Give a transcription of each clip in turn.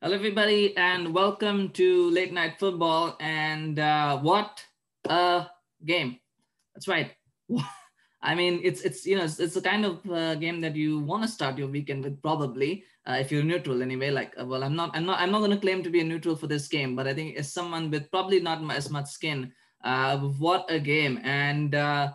Hello, everybody, and welcome to Late Night Football. And uh, what a game! That's right. I mean, it's it's you know it's, it's the kind of uh, game that you want to start your weekend with, probably uh, if you're neutral anyway. Like, uh, well, I'm not I'm not I'm not going to claim to be a neutral for this game, but I think as someone with probably not as much skin, uh, what a game! And uh,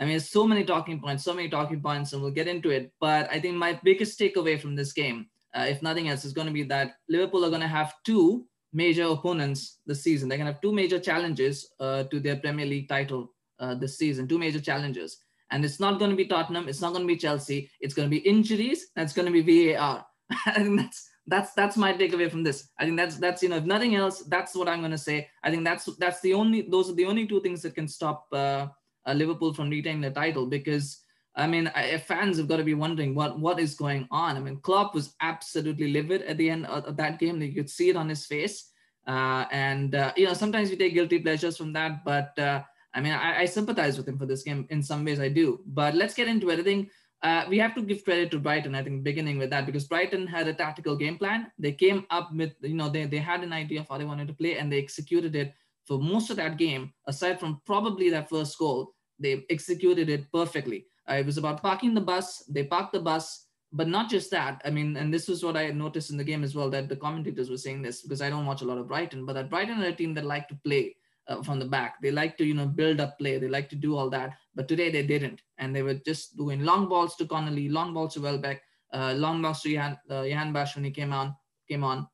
I mean, so many talking points, so many talking points, and we'll get into it. But I think my biggest takeaway from this game, uh, if nothing else, is going to be that Liverpool are going to have two major opponents this season. They're going to have two major challenges uh, to their Premier League title uh, this season, two major challenges. And it's not going to be Tottenham, it's not going to be Chelsea, it's going to be injuries, and it's going to be VAR. and that's that's that's my takeaway from this. I think that's that's you know if nothing else, that's what I'm going to say. I think that's that's the only those are the only two things that can stop uh, uh, Liverpool from retaining the title because I mean I, fans have got to be wondering what what is going on. I mean Klopp was absolutely livid at the end of, of that game. You could see it on his face. Uh, and uh, you know sometimes we take guilty pleasures from that, but uh, I mean I, I, sympathize with him for this game in some ways. I do. But let's get into it. I think uh, we have to give credit to Brighton. I think beginning with that because Brighton had a tactical game plan. They came up with you know they they had an idea of how they wanted to play and they executed it for most of that game, aside from probably that first goal, they executed it perfectly. It was about parking the bus. They parked the bus, but not just that. I mean, and this was what I noticed in the game as well that the commentators were saying this because I don't watch a lot of Brighton, but that Brighton are a team that like to play uh, from the back. They like to, you know, build up play. They like to do all that. But today they didn't, and they were just doing long balls to Connolly, long balls to Welbeck, uh, long balls to Johan, uh, Jahanbakhsh when he came on. Came on.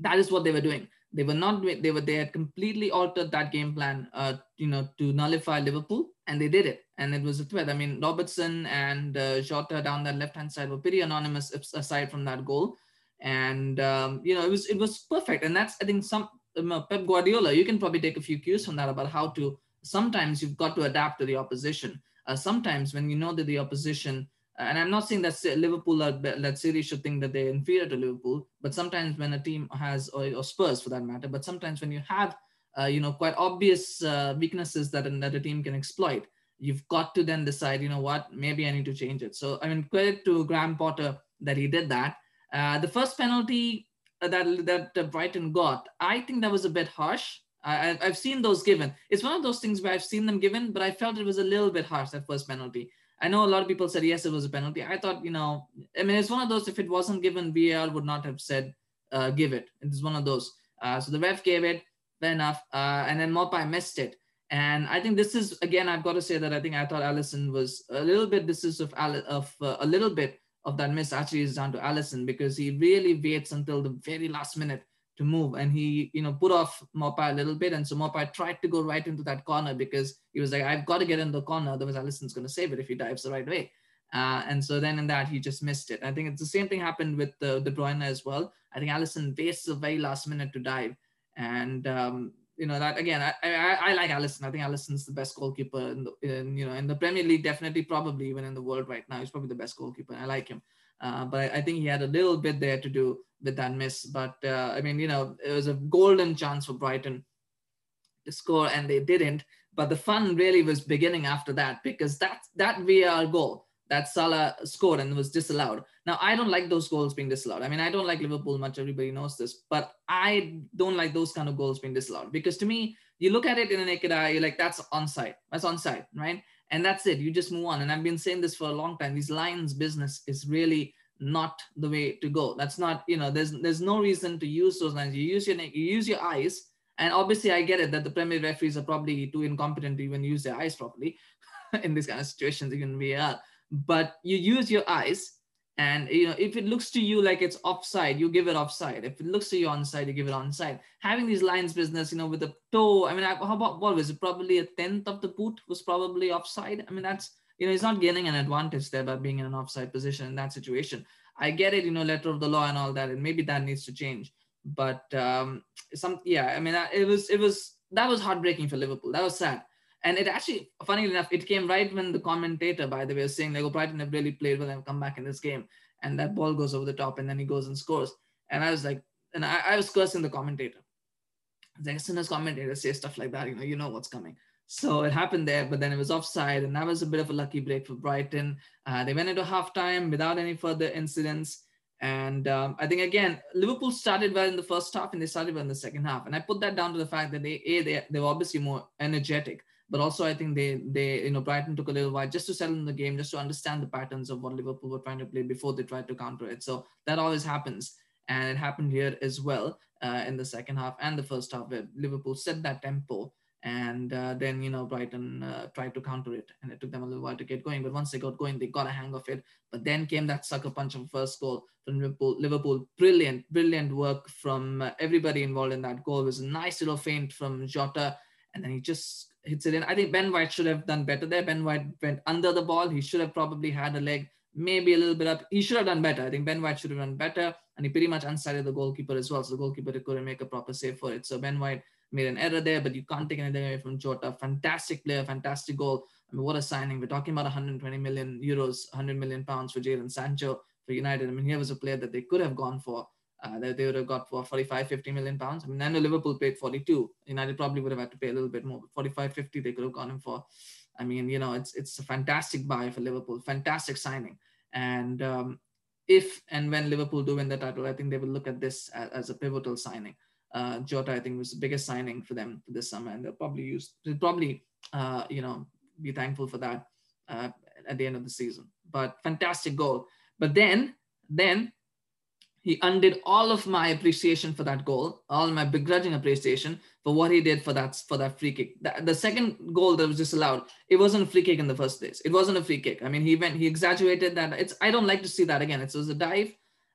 That is what they were doing they were not they were they had completely altered that game plan uh, you know to nullify liverpool and they did it. And it was a threat. I mean robertson and uh, jota down that left hand side were pretty anonymous aside from that goal. And um, you know it was it was perfect. And that's i think some um, pep guardiola you can probably take a few cues from that about how to sometimes you've got to adapt to the opposition. Uh, sometimes when you know that the opposition and I'm not saying that Liverpool or that City should think that they're inferior to Liverpool, but sometimes when a team has, or, or Spurs for that matter, but sometimes when you have, uh, you know, quite obvious uh, weaknesses that, that a team can exploit, you've got to then decide, you know what, maybe I need to change it. So, I mean, credit to Graham Potter that he did that. Uh, the first penalty that, that Brighton got, I think that was a bit harsh. I, I've seen those given. It's one of those things where I've seen them given, but I felt it was a little bit harsh, that first penalty. I know a lot of people said yes, it was a penalty. I thought, you know, I mean, it's one of those. If it wasn't given, VAR would not have said uh, give it. It's one of those. Uh, so the ref gave it, fair enough, uh, and then Maupay missed it. And I think this is again, I've got to say that I think I thought Alisson was a little bit. This is of of uh, a little bit of that miss actually is down to Alisson because he really waits until the very last minute to move. And he, you know, put off Maupay a little bit. And so Maupay tried to go right into that corner because he was like, I've got to get in the corner. Otherwise, Alisson's going to save it if he dives the right way. Uh, and so then in that, he just missed it. I think it's the same thing happened with the De Bruyne as well. I think Alisson wastes the very last minute to dive. And, um, you know, that again, I, I, I like Alisson. I think Alisson's the best goalkeeper in, the, in, you know, in the Premier League, definitely, probably even in the world right now. He's probably the best goalkeeper. I like him. Uh, but I think he had a little bit there to do with that miss. But uh, I mean, you know, it was a golden chance for Brighton to score, and they didn't. But the fun really was beginning after that because that that VAR goal that Salah scored and was disallowed. Now I don't like those goals being disallowed. I mean, I don't like Liverpool much. Everybody knows this, but I don't like those kind of goals being disallowed because to me, you look at it in a naked eye, you're like, that's onside. That's onside, right? And that's it. You just move on. And I've been saying this for a long time. These lines business is really not the way to go. That's not, you know, there's there's no reason to use those lines. You use your you use your eyes, and obviously I get it that the Premier referees are probably too incompetent to even use their eyes properly in these kind of situations, even VAR. But you use your eyes, and you know, if it looks to you like it's offside, you give it offside. If it looks to you onside, you give it onside. Having these lines business, you know, with the toe, I mean, how about what was it? Probably a tenth of the boot was probably offside. I mean, that's you know, he's not gaining an advantage there by being in an offside position in that situation. I get it, you know, letter of the law and all that, and maybe that needs to change. But um, some, yeah, I mean, it was, it was, that was heartbreaking for Liverpool. That was sad. And it actually, funnily enough, it came right when the commentator, by the way, was saying, like, oh, Brighton have really played well and come back in this game. And that ball goes over the top and then he goes and scores. And I was like, and I, I was cursing the commentator. Like, as soon as commentators say stuff like that, you know, you know what's coming. So it happened there, but then it was offside, and that was a bit of a lucky break for Brighton. Uh, they went into halftime without any further incidents, And um, I think again, Liverpool started well in the first half and they started well in the second half. And I put that down to the fact that they a they they were obviously more energetic, but also I think they they you know Brighton took a little while just to settle in the game, just to understand the patterns of what Liverpool were trying to play before they tried to counter it. So that always happens, and it happened here as well uh, in the second half and the first half where Liverpool set that tempo and uh, then you know Brighton uh, tried to counter it, and it took them a little while to get going. But once they got going, they got a hang of it. But then came that sucker punch of first goal from Liverpool. Liverpool, brilliant, brilliant work from uh, everybody involved in that goal. It was a nice little feint from Jota, and then he just hits it in. I think Ben White should have done better there. Ben White went under the ball. He should have probably had a leg, maybe a little bit up. He should have done better. I think Ben White should have done better, and he pretty much unsided the goalkeeper as well. So the goalkeeper couldn't make a proper save for it. So Ben White made an error there, but you can't take anything away from Jota. Fantastic player, fantastic goal. I mean, what a signing. We're talking about 120 million euros, 100 million pounds for Jadon Sancho for United. I mean, here was a player that they could have gone for, uh, that they would have got for 45, 50 million pounds. I mean, know Liverpool paid 42. United probably would have had to pay a little bit more, but 45, 50 they could have gone him for. I mean, you know, it's it's a fantastic buy for Liverpool, fantastic signing. And um, if and when Liverpool do win the title, I think they will look at this as, as a pivotal signing uh, Jota, I think, was the biggest signing for them for this summer, and they'll probably use, they'll probably, uh, you know, be thankful for that uh, at the end of the season. But fantastic goal. But then, then he undid all of my appreciation for that goal, all my begrudging appreciation for what he did for that for that free kick. The, the, second goal that was disallowed, it wasn't a free kick in the first place. It wasn't a free kick. I mean, he went, he exaggerated that. It's I don't like to see that again. It was a dive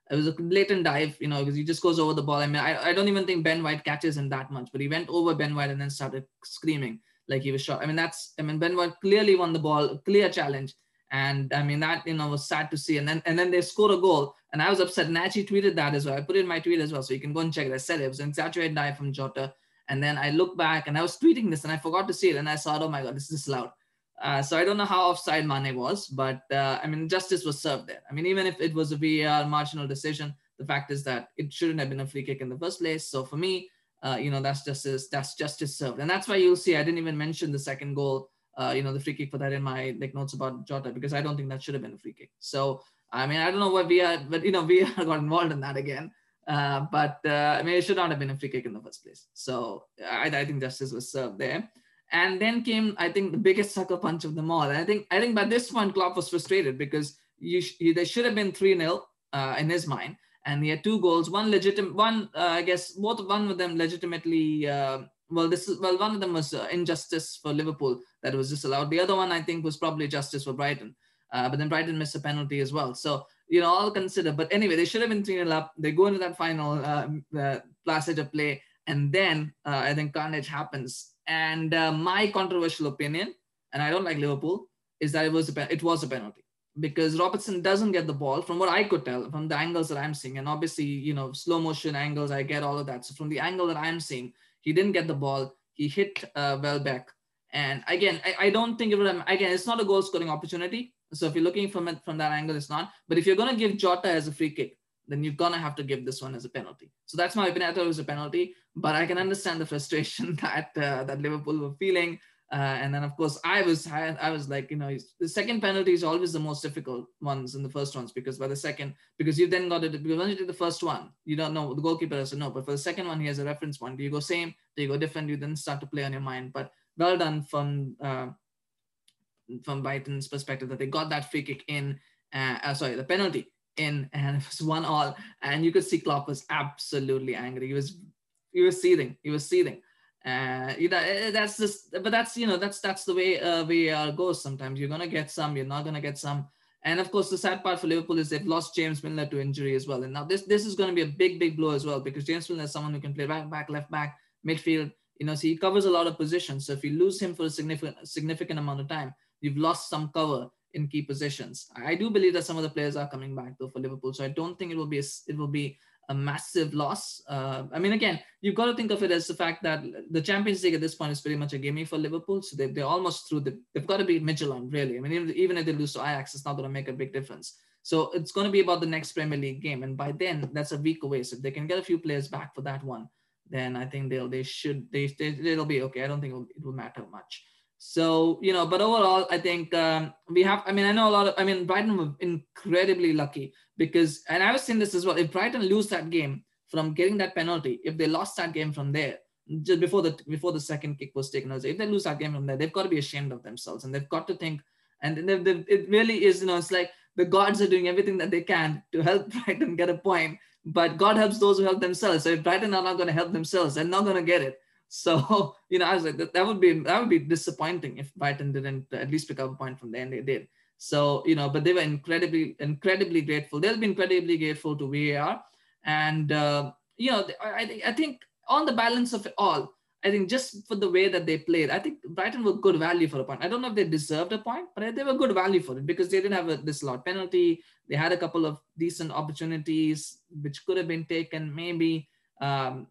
it was a blatant dive, you know, because he just goes over the ball. I mean, I, I don't even think Ben White catches him that much, but he went over Ben White and then started screaming like he was shot. I mean, that's, I mean, Ben White clearly won the ball, clear challenge. And I mean, that, you know, was sad to see. And then, and then they scored a goal and I was upset. And I actually tweeted that as well. I put it in my tweet as well. So you can go and check it. I said it, it was an exaggerated dive from Jota. And then I look back and I was tweeting this and I forgot to see it. And I saw, oh my God, this is loud. Uh, so I don't know how offside Mane was, but uh, I mean, justice was served there. I mean, even if it was a VAR marginal decision, the fact is that it shouldn't have been a free kick in the first place. So for me, uh, you know, that's justice, that's justice served. And that's why you'll see I didn't even mention the second goal, uh, you know, the free kick for that in my like notes about Jota, because I don't think that should have been a free kick. So, I mean, I don't know what we are, but you know, we got involved in that again. Uh, but uh, I mean, it should not have been a free kick in the first place. So I, I think justice was served there. And then came, I think, the biggest sucker punch of them all. And I think, I think by this point, Klopp was frustrated because you sh- there should have been 3 0 uh, in his mind and he had two goals. One legitimate, one uh, I guess both one of them legitimately. Uh, well, this is well, one of them was uh, injustice for Liverpool that was disallowed. The other one I think was probably justice for Brighton, uh, but then Brighton missed a penalty as well. So you know, I'll consider. But anyway, they should have been 3 up. They go into that final uh, passage of play, and then uh, I think carnage happens. And my controversial opinion, and I don't like Liverpool, is that it was a, it was a penalty because Robertson doesn't get the ball from what I could tell from the angles that I'm seeing. And obviously, you know, slow motion angles, I get all of that. So from the angle that I'm seeing, he didn't get the ball. He hit uh, Welbeck. And again, I, I don't think it would have, again, it's not a goal scoring opportunity. So if you're looking from it from that angle, it's not. But if you're going to give Jota as a free kick, then you're to have to give this one as a penalty. So that's my opinion. I thought it was a penalty, but I can understand the frustration that uh, that Liverpool were feeling. Uh, and then of course I was I, I was like you know the second penalty is always the most difficult ones in the first ones because by the second because you then got it because when you did the first one you don't know the goalkeeper doesn't know but for the second one he has a reference point do you go same do you go different you then start to play on your mind but well done from uh, from Brighton's perspective that they got that free kick in uh, uh, sorry the penalty in and it was one all. And you could see Klopp was absolutely angry. He was he was seething he was seething. Uh, you know eh, that's just but that's you know that's that's the way uh, VAR goes sometimes. You're gonna get some you're not gonna get some. And of course the sad part for Liverpool is they've lost James Milner to injury as well. And now this this is going to be a big big blow as well because James Milner is someone who can play right back left back midfield. You know so he covers a lot of positions. So if you lose him for a significant significant amount of time you've lost some cover in key positions I do believe that some of the players are coming back though for Liverpool so I don't think it will be a, it will be a massive loss. Uh, I mean, again, you've got to think of it as the fact that the Champions League at this point is pretty much a gimme for Liverpool. So they, they're almost through. The, they've got to beat Midtjylland, really. I mean, even, even if they lose to Ajax, it's not going to make a big difference. So it's going to be about the next Premier League game. And by then, that's a week away. So if they can get a few players back for that one, then I think they'll, they should, they, they, will be okay. I don't think it will, it will matter much. So, you know, but overall, I think um, we have, I mean, I know a lot of, I mean, Brighton were incredibly lucky because, and I was saying this as well, if Brighton lose that game from getting that penalty, if they lost that game from there, just before the before the second kick was taken, I was if they lose that game from there, they've got to be ashamed of themselves and they've got to think, and they've, they've, it really is, you know, it's like the gods are doing everything that they can to help Brighton get a point, but God helps those who help themselves. So if Brighton are not going to help themselves, they're not going to get it. So you know, I was like, that, that would be that would be disappointing if Brighton didn't at least pick up a point from there, and they did. So you know, but they were incredibly, incredibly grateful. They'll be incredibly grateful to VAR, and uh, you know, I think I think on the balance of it all, I think just for the way that they played, I think Brighton were good value for a point. I don't know if they deserved a point, but they were good value for it because they didn't have a disallowed penalty. They had a couple of decent opportunities which could have been taken. Maybe um,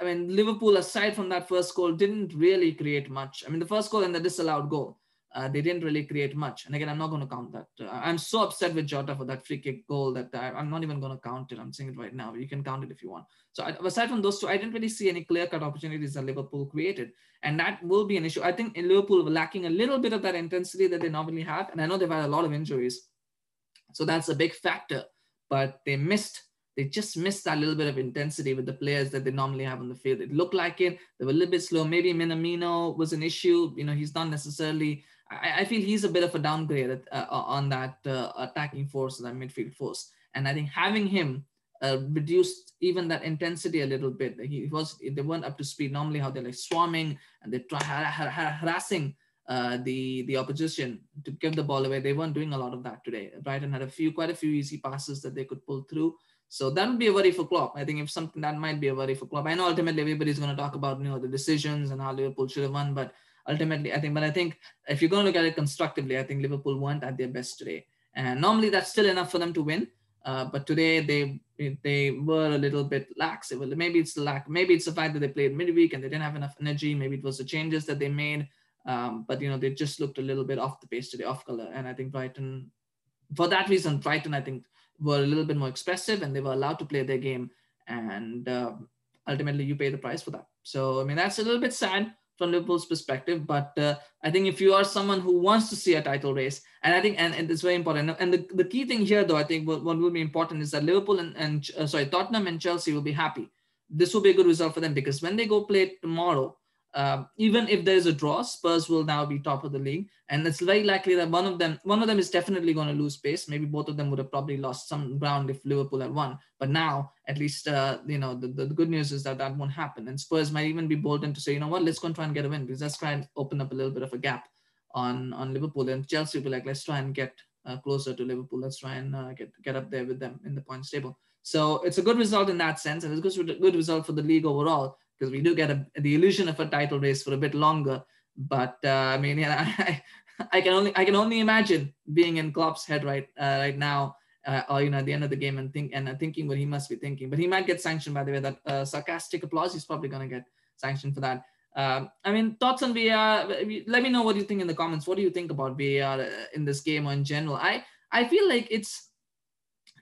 I mean, Liverpool, aside from that first goal, didn't really create much. I mean, the first goal and the disallowed goal, uh, they didn't really create much. And again, I'm not going to count that. Uh, I'm so upset with Jota for that free kick goal that I, am not even going to count it. I'm saying it right now. You can count it if you want. So I, aside from those two, I didn't really see any clear-cut opportunities that Liverpool created, and that will be an issue. I think in Liverpool were lacking a little bit of that intensity that they normally have, and I know they've had a lot of injuries, so that's a big factor. But they missed they just missed that little bit of intensity with the players that they normally have on the field. It looked like it. They were a little bit slow. Maybe Minamino was an issue. You know, he's not necessarily. I, I feel he's a bit of a downgrade at, uh, on that uh, attacking force, that midfield force. And I think having him uh, reduced even that intensity a little bit. He was they weren't up to speed. Normally, how they're like swarming and they're try, harassing uh, the the opposition to give the ball away. They weren't doing a lot of that today. Brighton had a few, quite a few easy passes that they could pull through. So that would be a worry for Klopp. I think if something that might be a worry for Klopp. I know ultimately everybody's going to talk about you know the decisions and how Liverpool should have won, but ultimately I think. But I think if you're going to look at it constructively, I think Liverpool weren't at their best today, and normally that's still enough for them to win. Uh, but today they they were a little bit lax. It was, maybe it's the lack. Maybe it's the fact that they played midweek and they didn't have enough energy. Maybe it was the changes that they made. Um, but you know they just looked a little bit off the pace today, off color. And I think Brighton, for that reason, Brighton I think were a little bit more expressive and they were allowed to play their game. And uh, ultimately, you pay the price for that. So, I mean, that's a little bit sad from Liverpool's perspective. But uh, I think if you are someone who wants to see a title race, and I think, and, and it's very important. And the, the key thing here, though, I think what, what will be important is that Liverpool and, and uh, sorry, Tottenham and Chelsea will be happy. This will be a good result for them because when they go play tomorrow, uh, even if there's a draw, Spurs will now be top of the league, and it's very likely that one of them, one of them is definitely going to lose space. Maybe both of them would have probably lost some ground if Liverpool had won. But now, at least, uh, you know, the, the, good news is that that won't happen, and Spurs might even be bolden to say, you know what, let's go and try and get a win because let's try and open up a little bit of a gap on on Liverpool, and Chelsea will be like, let's try and get uh, closer to Liverpool. Let's try and uh, get get up there with them in the points table. So it's a good result in that sense, and it's a good, good result for the league overall because we do get a, the illusion of a title race for a bit longer. But uh, I mean, yeah, I, I can only I can only imagine being in Klopp's head right uh, right now, uh, or you know, at the end of the game and think and thinking what he must be thinking. But he might get sanctioned by the way. That uh, sarcastic applause, he's probably going to get sanctioned for that. Um, I mean, thoughts on VAR? Let me know what you think in the comments. What do you think about VAR uh, in this game or in general? I I feel like it's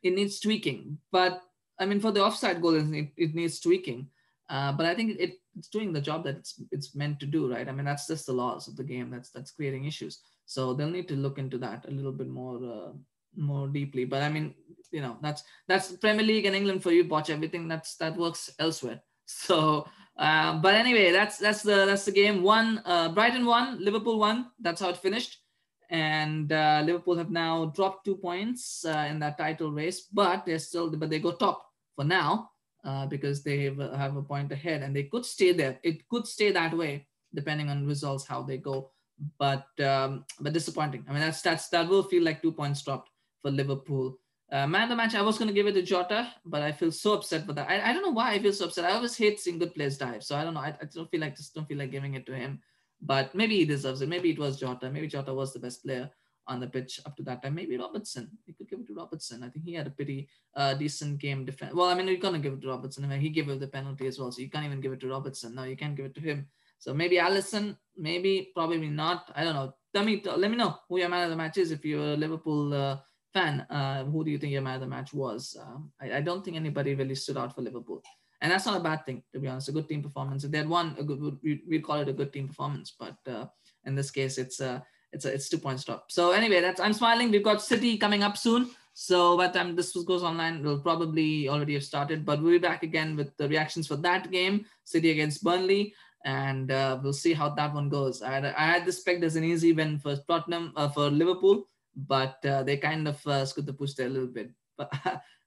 it needs tweaking, but I mean, for the offside goal, it, it needs tweaking. Uh, but I think it, it's doing the job that it's it's meant to do, right? I mean, that's just the laws of the game. That's that's creating issues. So they'll need to look into that a little bit more uh, more deeply. But I mean, you know, that's that's Premier League and England for you. Watch everything that's that works elsewhere. So, uh, but anyway, that's that's the that's the game. One, uh, Brighton won, Liverpool won. That's how it finished. And uh, Liverpool have now dropped two points uh, in that title race, but they're still but they go top for now uh, because they have a point ahead and they could stay there. It could stay that way depending on results how they go. But um, but disappointing. I mean that's that's that will feel like two points dropped for Liverpool. Uh, man of the match, I was going to give it to Jota, but I feel so upset with that. I, I don't know why I feel so upset. I always hate seeing good players dive, so I don't know. I, I don't feel like just don't feel like giving it to him. But maybe he deserves it. Maybe it was Jota. Maybe Jota was the best player on the pitch up to that time. Maybe Robertson. You could give it to Robertson. I think he had a pretty uh, decent game defense. Well, I mean, you're gonna give it to Robertson. I mean, he gave it the penalty as well, so you can't even give it to Robertson. No, you can't give it to him. So maybe Alisson. Maybe probably not. I don't know. Tell me. Let me know who your man of the match is. If you're a Liverpool uh, fan, uh, who do you think your man of the match was? Um, I, I, don't think anybody really stood out for Liverpool. and that's not a bad thing to be honest. A good team performance. If they had won, a good we would call it a good team performance. But uh, in this case, it's a it's a it's two points stop. So anyway, that's I'm smiling. We've got City coming up soon. So by the time this goes online, we'll probably already have started. But we'll be back again with the reactions for that game, City against Burnley, and uh, we'll see how that one goes. I had, I had this pegged as an easy win for Tottenham uh, for Liverpool, but uh, they kind of uh, scoot the push there a little bit. But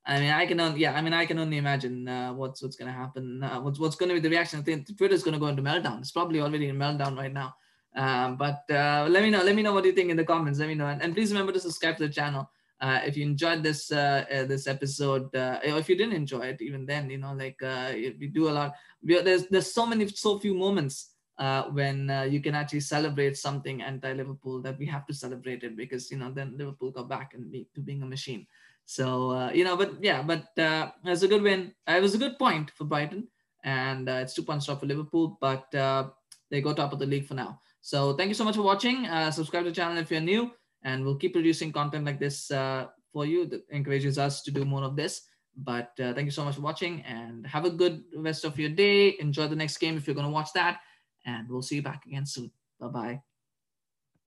I mean, I can only yeah, I mean, I can only imagine uh, what's what's gonna happen. Uh, what's what's gonna be the reaction? I think Twitter's gonna go into meltdown. It's probably already in meltdown right now. Um, but uh, let me know. Let me know what you think in the comments. Let me know, and, and please remember to subscribe to the channel. Uh, if you enjoyed this uh, uh, this episode, uh, or if you didn't enjoy it, even then, you know, like uh, we do a lot. We, there's there's so many so few moments uh, when you can actually celebrate something anti-Liverpool that we have to celebrate it because you know then Liverpool got back and be, to being a machine. So you know, but yeah, but uh, a good win. It was a good point for Brighton, and it's two points off for Liverpool, but they go top of the league for now. So thank you so much for watching. Uh, subscribe to the channel if you're new, and we'll keep producing content like this uh, for you that encourages us to do more of this. But uh, thank you so much for watching, and have a good rest of your day. Enjoy the next game if you're going to watch that, and we'll see you back again soon. Bye bye.